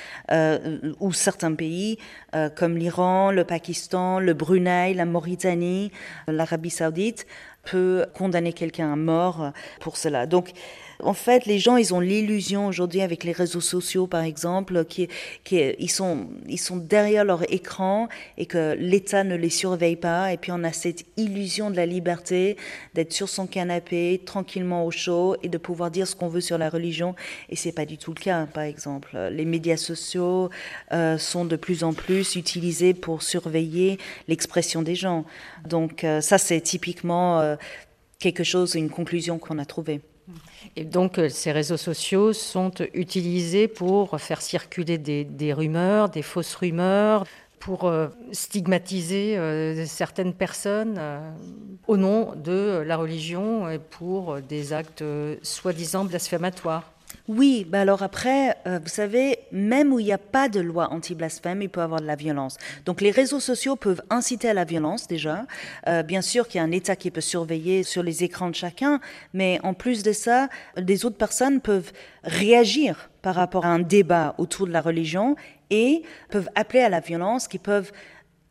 ou certains pays comme l'Iran, le Pakistan, le Brunei, la Mauritanie, l'Arabie saoudite peut condamner quelqu'un à mort pour cela. Donc en fait, les gens, ils ont l'illusion aujourd'hui avec les réseaux sociaux, par exemple, qui, ils sont, ils sont derrière leur écran et que l'État ne les surveille pas. Et puis on a cette illusion de la liberté, d'être sur son canapé, tranquillement au chaud et de pouvoir dire ce qu'on veut sur la religion. Et c'est pas du tout le cas, par exemple. Les médias sociaux euh, sont de plus en plus utilisés pour surveiller l'expression des gens. Donc euh, ça, c'est typiquement euh, quelque chose, une conclusion qu'on a trouvée. Et donc, euh, ces réseaux sociaux sont utilisés pour faire circuler des, rumeurs, des fausses rumeurs, pour euh, stigmatiser euh, certaines personnes au nom de la religion et pour des actes soi-disant blasphématoires. Oui, bah alors après, euh, vous savez, même où il n'y a pas de loi anti-blasphème, il peut y avoir de la violence. Donc les réseaux sociaux peuvent inciter à la violence déjà. Euh, bien sûr qu'il y a un État qui peut surveiller sur les écrans de chacun, mais en plus de ça, des autres personnes peuvent réagir par rapport à un débat autour de la religion et peuvent appeler à la violence, qui peuvent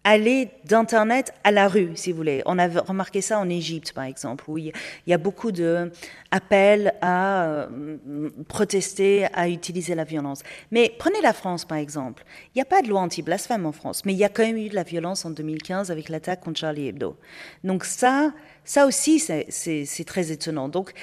aller d'Internet à la rue, si vous voulez. On a remarqué ça en Égypte, par exemple, où il y a beaucoup d'appels à euh, protester, à utiliser la violence. Mais prenez la France, par exemple. Il n'y a pas de loi anti-blasphème en France, mais il y a quand même eu de la violence en 2015 avec l'attaque contre Charlie Hebdo. Donc ça, Ça aussi, c'est très étonnant. Donc,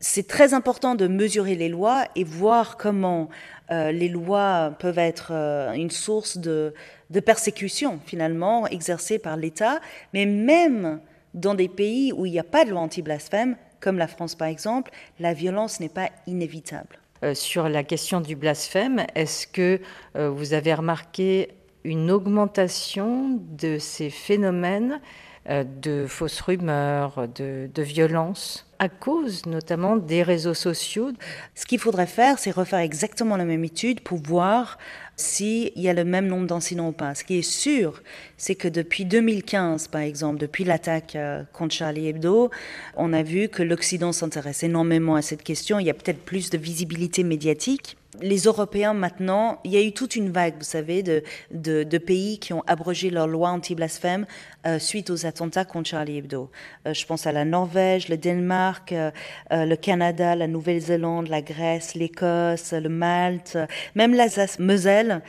c'est très important de mesurer les lois et voir comment euh, les lois peuvent être euh, une source de, de, persécution, finalement, exercée par l'État. Mais même dans des pays où il n'y a pas de loi anti-blasphème, comme la France par exemple, la violence n'est pas inévitable. Euh, sur la question du blasphème, est-ce que vous avez remarqué une augmentation de ces phénomènes euh, de fausses rumeurs, de, de violences à cause notamment des réseaux sociaux. Ce qu'il faudrait faire, c'est refaire exactement la même étude pour voir s'il y a le même nombre d'incidents ou pas. Ce qui est sûr, c'est que depuis 2015, par exemple, depuis l'attaque euh, contre Charlie Hebdo, on a vu que l'Occident s'intéresse énormément à cette question. Il y a peut-être plus de visibilité médiatique les Européens maintenant, il y a eu toute une vague, vous savez, de, pays qui ont abrogé leur loi anti-blasphème euh, suite aux attentats contre Charlie Hebdo. Euh, je pense à la Norvège, le Danemark, euh, le Canada, la Nouvelle-Zélande, la Grèce, l'Écosse, le Malte, même l'Alsace-Moselle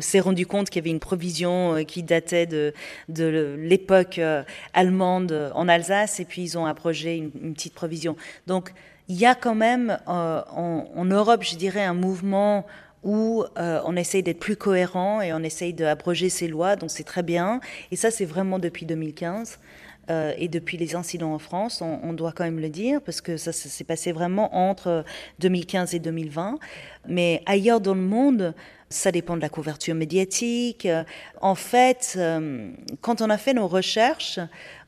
s'est rendu compte qu'il y avait une provision qui datait de, de l'époque allemande en Alsace, et puis ils ont abrogé une, une petite provision. Donc, il y a quand même euh, en, Europe, je dirais, un mouvement où euh, on essaye d'être plus cohérent et on essaye d'abroger ces lois, donc c'est très bien. Et ça, c'est vraiment depuis 2015. Euh, et depuis les incidents en France, on, on, doit quand même le dire, parce que ça, ça s'est passé vraiment entre 2015 et 2020. Mais ailleurs dans le monde, ça dépend de la couverture médiatique. En fait, quand on a fait nos recherches,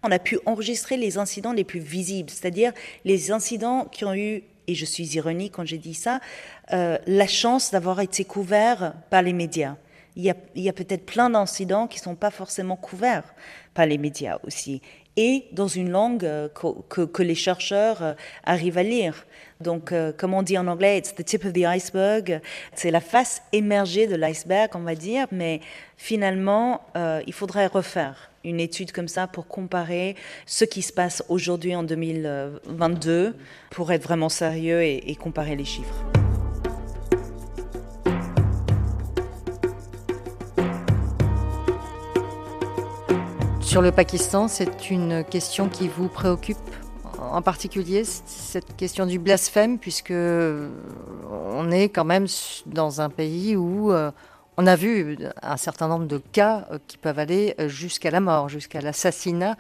on a pu enregistrer les incidents les plus visibles, c'est-à-dire les incidents qui ont eu, et je suis ironique quand j'ai dit ça, euh, la chance d'avoir été couverts par les médias. Il y a, peut-être plein d'incidents qui ne sont pas forcément couverts par les médias aussi, et dans une langue euh, que, les chercheurs euh, arrivent à lire. Donc, comme on dit en anglais, it's the tip of the iceberg. C'est la face émergée de l'iceberg, on va dire, mais finalement, il faudrait refaire une étude comme ça pour comparer ce qui se passe aujourd'hui en 2022 pour être vraiment sérieux et, comparer les chiffres. Sur le Pakistan, c'est une question qui vous préoccupe en particulier, cette question du blasphème, puisque on est quand même dans un pays où euh, on a vu un certain nombre de cas euh, qui peuvent aller euh, jusqu'à la mort, jusqu'à l'assassinat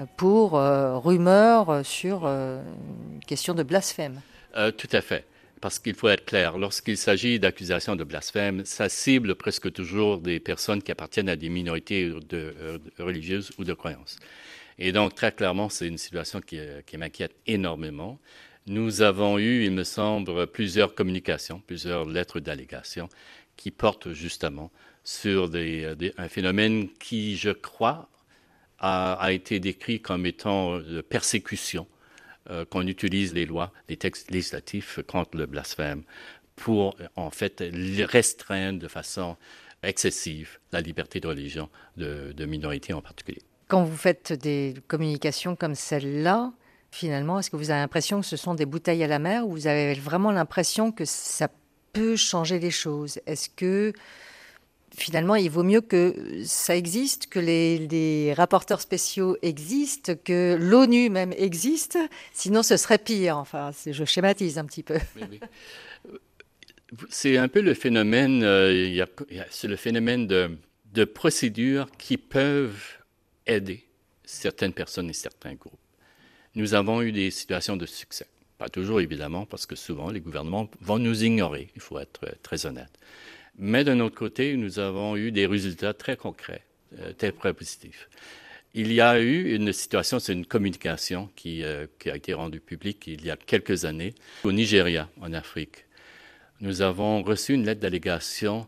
euh, pour rumeurs sur une question de blasphème. tout à fait. Parce qu'il faut être clair, lorsqu'il s'agit d'accusations de blasphème, ça cible presque toujours des personnes qui appartiennent à des minorités religieuses ou de croyances. Et donc, très clairement, c'est une situation qui, qui m'inquiète énormément. Nous avons eu, il me semble, plusieurs communications, plusieurs lettres d'allégation qui porte justement sur euh, un phénomène qui, je crois, a, été décrit comme étant de persécution, euh, qu'on utilise les lois, les textes législatifs contre le blasphème pour, en fait, restreindre de façon excessive la liberté de religion de, de minorités en particulier. Quand vous faites des communications comme celle-là, finalement, est-ce que vous avez l'impression que ce sont des bouteilles à la mer ou vous avez vraiment l'impression que ça peut changer les choses? Est-ce que finalement, il vaut mieux que ça existe, que les, rapporteurs spéciaux existent, que l'ONU même existe, sinon ce serait pire. Enfin, je schématise un petit peu. C'est un peu le phénomène, euh, c'est le phénomène de, de procédures qui peuvent aider certaines personnes et certains groupes. Nous avons eu des situations de succès. Pas toujours, évidemment, parce que souvent, les gouvernements vont nous ignorer, il faut être très honnête. Mais d'un autre côté, nous avons eu des résultats très concrets, euh, très positifs. Il y a eu une situation, c'est une communication qui, euh, qui, a été rendue publique il y a quelques années au Nigeria, en Afrique. Nous avons reçu une lettre d'allégation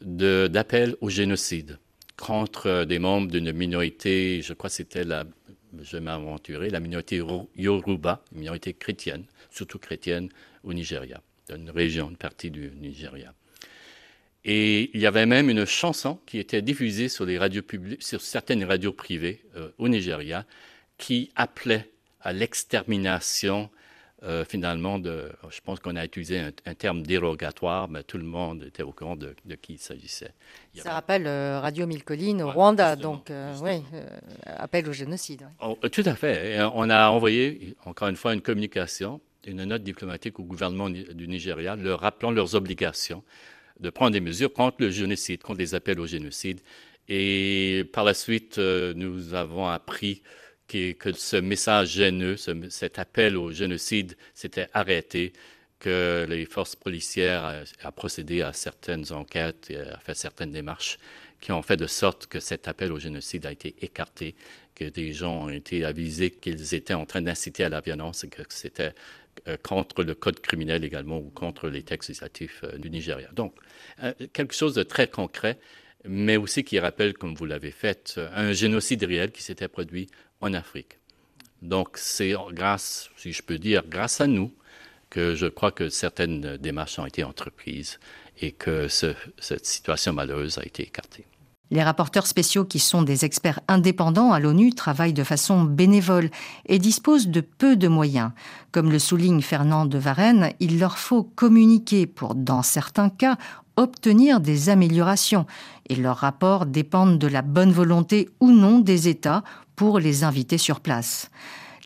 d'appel au génocide contre des membres d'une minorité, je crois que c'était la je vais m'aventurer, la minorité Yoruba, une minorité chrétienne, surtout chrétienne au Nigeria, dans une région, une partie du Nigeria. Et il y avait même une chanson qui était diffusée sur, les radios publiques, sur certaines radios privées euh, au Nigeria qui appelait à l'extermination euh, finalement, de, je pense qu'on a utilisé un, terme dérogatoire, mais tout le monde était au courant de, qui il s'agissait. Ça rappelle euh, Radio Mille Collines au Rwanda, donc oui, appel au génocide. Oh, tout à fait. on a envoyé, encore une fois, une communication, une note diplomatique au gouvernement du Nigeria, leur rappelant leurs obligations de prendre des mesures contre le génocide, contre les appels au génocide. Et par la suite, nous avons appris que ce message gêneux, cet appel au génocide s'était arrêté, que les forces policières ont procédé à certaines enquêtes a fait certaines démarches qui ont fait de sorte que cet appel au génocide a été écarté, que des gens ont été avisés qu'ils étaient en train d'inciter à la violence et que c'était euh, contre le code criminel également ou contre les textes législatifs euh, du Nigeria. Donc, euh, quelque chose de très concret, mais aussi qui rappelle, comme vous l'avez fait, un génocide réel qui s'était produit en Afrique. Donc c'est grâce, si je peux dire, grâce à nous que je crois que certaines démarches ont été entreprises et que cette situation malheureuse a été écartée. Les rapporteurs spéciaux, qui sont des experts indépendants à l'ONU, travaillent de façon bénévole et disposent de peu de moyens. Comme le souligne Fernand de Varenne, il leur faut communiquer pour, dans certains cas, obtenir des améliorations, et leurs rapports dépendent de la bonne volonté ou non des États pour les inviter sur place.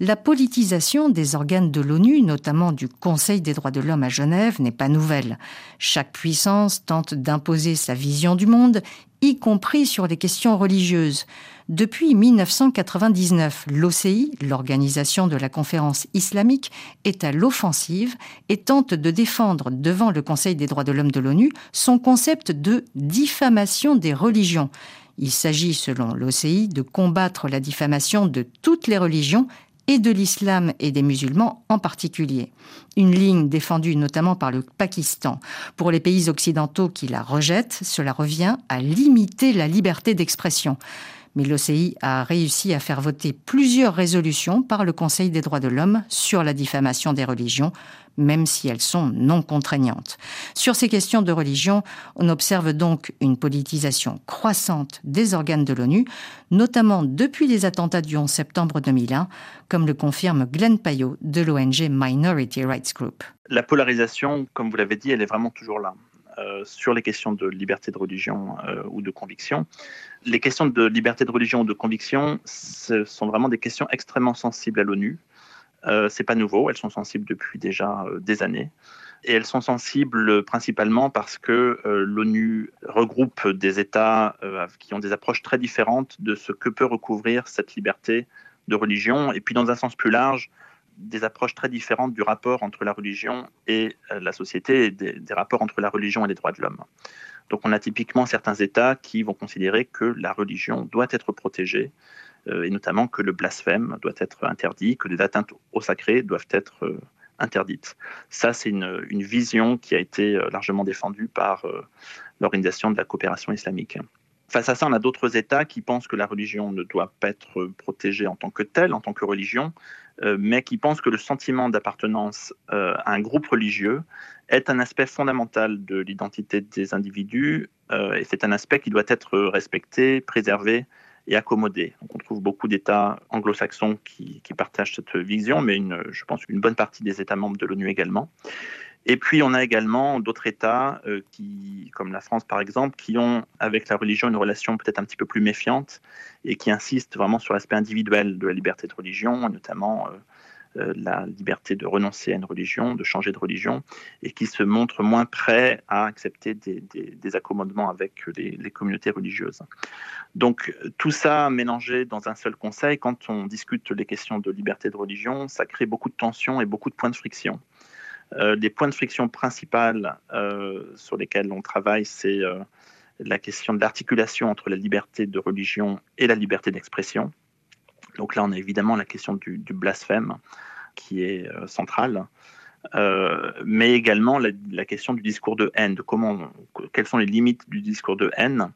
La politisation des organes de l'ONU, notamment du Conseil des droits de l'homme à Genève, n'est pas nouvelle. Chaque puissance tente d'imposer sa vision du monde, y compris sur les questions religieuses. Depuis 1999, l'OCI, l'Organisation de la conférence islamique, est à l'offensive et tente de défendre devant le Conseil des droits de l'homme de l'ONU son concept de diffamation des religions. Il s'agit, selon l'OCI, de combattre la diffamation de toutes les religions et de l'islam et des musulmans en particulier. Une ligne défendue notamment par le Pakistan. Pour les pays occidentaux qui la rejettent, cela revient à limiter la liberté d'expression. Mais l'OCI a réussi à faire voter plusieurs résolutions par le Conseil des droits de l'homme sur la diffamation des religions, même si elles sont non contraignantes. Sur ces questions de religion, on observe donc une politisation croissante des organes de l'ONU, notamment depuis les attentats du 11 septembre 2001, comme le confirme Glenn Payot de l'ONG Minority Rights Group. La polarisation, comme vous l'avez dit, elle est vraiment toujours là. Euh, sur les questions de liberté de religion euh, ou de conviction. Les questions de liberté de religion ou de conviction, ce sont vraiment des questions extrêmement sensibles à l'ONU. Euh, c'est pas nouveau, elles sont sensibles depuis déjà euh, des années. Et elles sont sensibles principalement parce que l'ONU regroupe des États qui ont des approches très différentes de ce que peut recouvrir cette liberté de religion, et puis dans un sens plus large, des approches très différentes du rapport entre la religion et la société, des, rapports entre la religion et les droits de l'homme. Donc on a typiquement certains États qui vont considérer que la religion doit être protégée, euh, et notamment que le blasphème doit être interdit, que les atteintes au sacré doivent être euh, interdites. Ça, c'est une, vision qui a été euh, largement défendue par l'Organisation de la coopération islamique. Face à ça, on a d'autres États qui pensent que la religion ne doit pas être protégée en tant que telle, en tant que religion, mais qui pensent que le sentiment d'appartenance à un groupe religieux est un aspect fondamental de l'identité des individus et c'est un aspect qui doit être respecté, préservé et accommodé. on trouve beaucoup d'États anglo-saxons qui, partagent cette vision, mais je pense une bonne partie des États membres de l'ONU également. Et puis on a également d'autres États, euh, qui, comme la France par exemple, qui ont avec la religion une relation peut-être un petit peu plus méfiante et qui insistent vraiment sur l'aspect individuel de la liberté de religion, notamment euh, euh, la liberté de renoncer à une religion, de changer de religion, et qui se montrent moins prêts à accepter des, accommodements avec les, communautés religieuses. Donc tout ça mélangé dans un seul conseil, quand on discute les questions de liberté de religion, ça crée beaucoup de tensions et beaucoup de points de friction. Euh, les points de friction principales euh, sur lesquels on travaille, c'est la question de l'articulation entre la liberté de religion et la liberté d'expression. Donc là, on a évidemment la question du, blasphème qui est euh, centrale, euh, mais également la, question du discours de haine, de comment, quelles sont les limites du discours de haine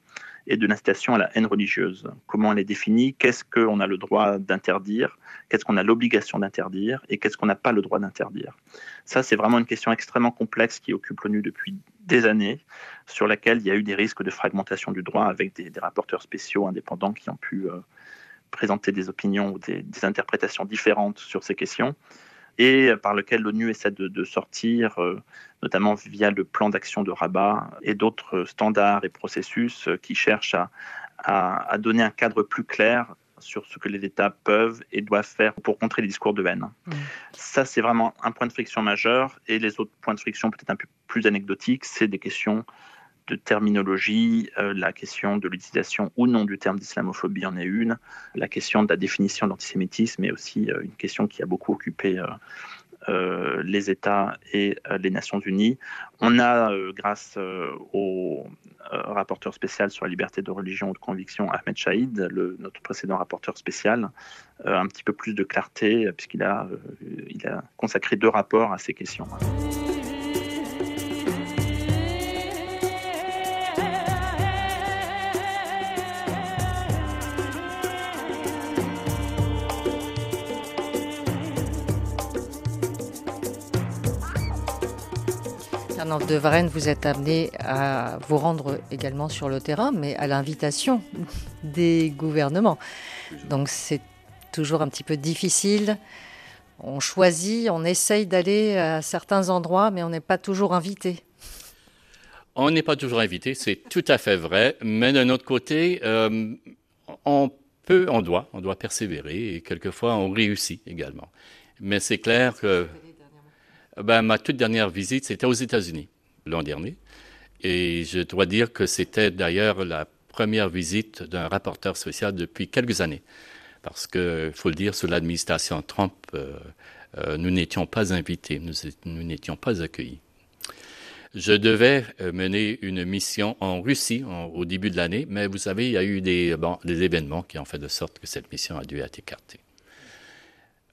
et de l'incitation à la haine religieuse. Comment elle est définie, qu'est-ce qu'on a le droit d'interdire, qu'est-ce qu'on a l'obligation d'interdire? Et qu'est-ce qu'on n'a pas le droit d'interdire? Ça, c'est vraiment une question extrêmement complexe qui occupe l'ONU depuis des années, sur laquelle il y a eu des risques de fragmentation du droit avec des, rapporteurs spéciaux indépendants qui ont pu... Euh, présenter des opinions ou des, interprétations différentes sur ces questions. Et par lequel l'ONU essaie de, sortir, notamment via le plan d'action de Rabat et d'autres standards et processus qui cherchent à, donner un cadre plus clair sur ce que les États peuvent et doivent faire pour contrer les discours de haine. Mmh. Ça, c'est vraiment un point de friction majeur. Et les autres points de friction, peut-être un peu plus anecdotiques, c'est des questions de terminologie, euh, la question de l'utilisation ou non du terme d'islamophobie en est une, la question de la définition de l'antisémitisme est aussi euh, une question qui a beaucoup occupé euh, les États et les Nations Unies. On a, grâce au rapporteur spécial sur la liberté de religion ou de conviction, Ahmed Chaïd, le, notre précédent rapporteur spécial, un petit peu plus de clarté, puisqu'il a, consacré deux rapports à ces questions. De Varenne, vous êtes amené à vous rendre également sur le terrain, mais à l'invitation des gouvernements. Donc c'est toujours un petit peu difficile. On choisit, on essaye d'aller à certains endroits, mais on n'est pas toujours invité. On n'est pas toujours invité, c'est tout à fait vrai. Mais d'un autre côté, euh, on peut, on doit, on doit persévérer et quelquefois on réussit également. Mais c'est clair que ben, Ma toute dernière visite, c'était aux États-Unis l'an dernier. Et je dois dire que c'était d'ailleurs la première visite d'un rapporteur spécial depuis quelques années. Parce que, faut le dire, sous l'administration Trump, euh, euh, nous n'étions pas invités, nous n'étions pas accueillis. Je devais euh, mener une mission en Russie au début de l'année, mais vous savez, il y a eu des événements qui ont fait de sorte que cette mission a dû être écartée.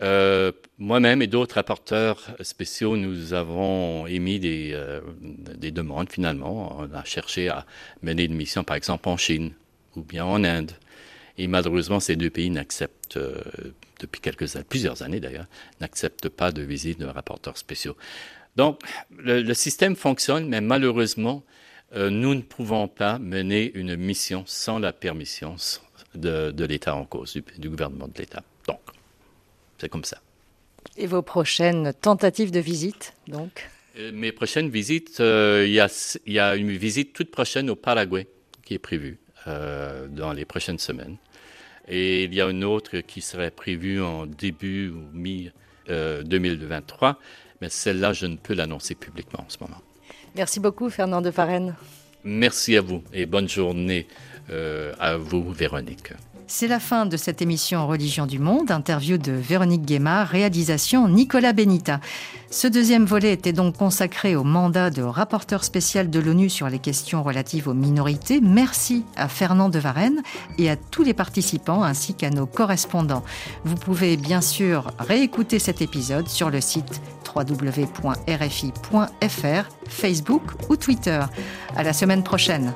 Euh, moi-même et d'autres rapporteurs spéciaux, nous avons émis des, euh, des, demandes finalement. On a cherché à mener une mission, par exemple, en Chine ou bien en Inde. Et malheureusement, ces deux pays n'acceptent, euh, depuis plusieurs années d'ailleurs, n'acceptent pas de visite de rapporteurs spéciaux. Donc, le, système fonctionne, mais malheureusement, nous ne pouvons pas mener une mission sans la permission de, de l'État en cause, du, du gouvernement de l'État. Donc, c'est comme ça. Et vos prochaines tentatives de visite, donc euh, Mes prochaines visites, euh, il y, a, une visite toute prochaine au Paraguay qui est prévue euh, dans les prochaines semaines. Et il y a une autre qui serait prévue en début ou mi-2023, mais celle-là, je ne peux l'annoncer publiquement en ce moment. Merci beaucoup, Fernand de Farenne. Merci à vous et bonne journée à vous, Véronique. C'est la fin de cette émission Religion du Monde, interview de Véronique Guémard, réalisation Nicolas Benita. Ce deuxième volet était donc consacré au mandat de rapporteur spécial de l'ONU sur les questions relatives aux minorités. Merci à Fernand de Varenne et à tous les participants ainsi qu'à nos correspondants. Vous pouvez bien sûr réécouter cet épisode sur le site www.rfi.fr, Facebook ou Twitter. À la semaine prochaine.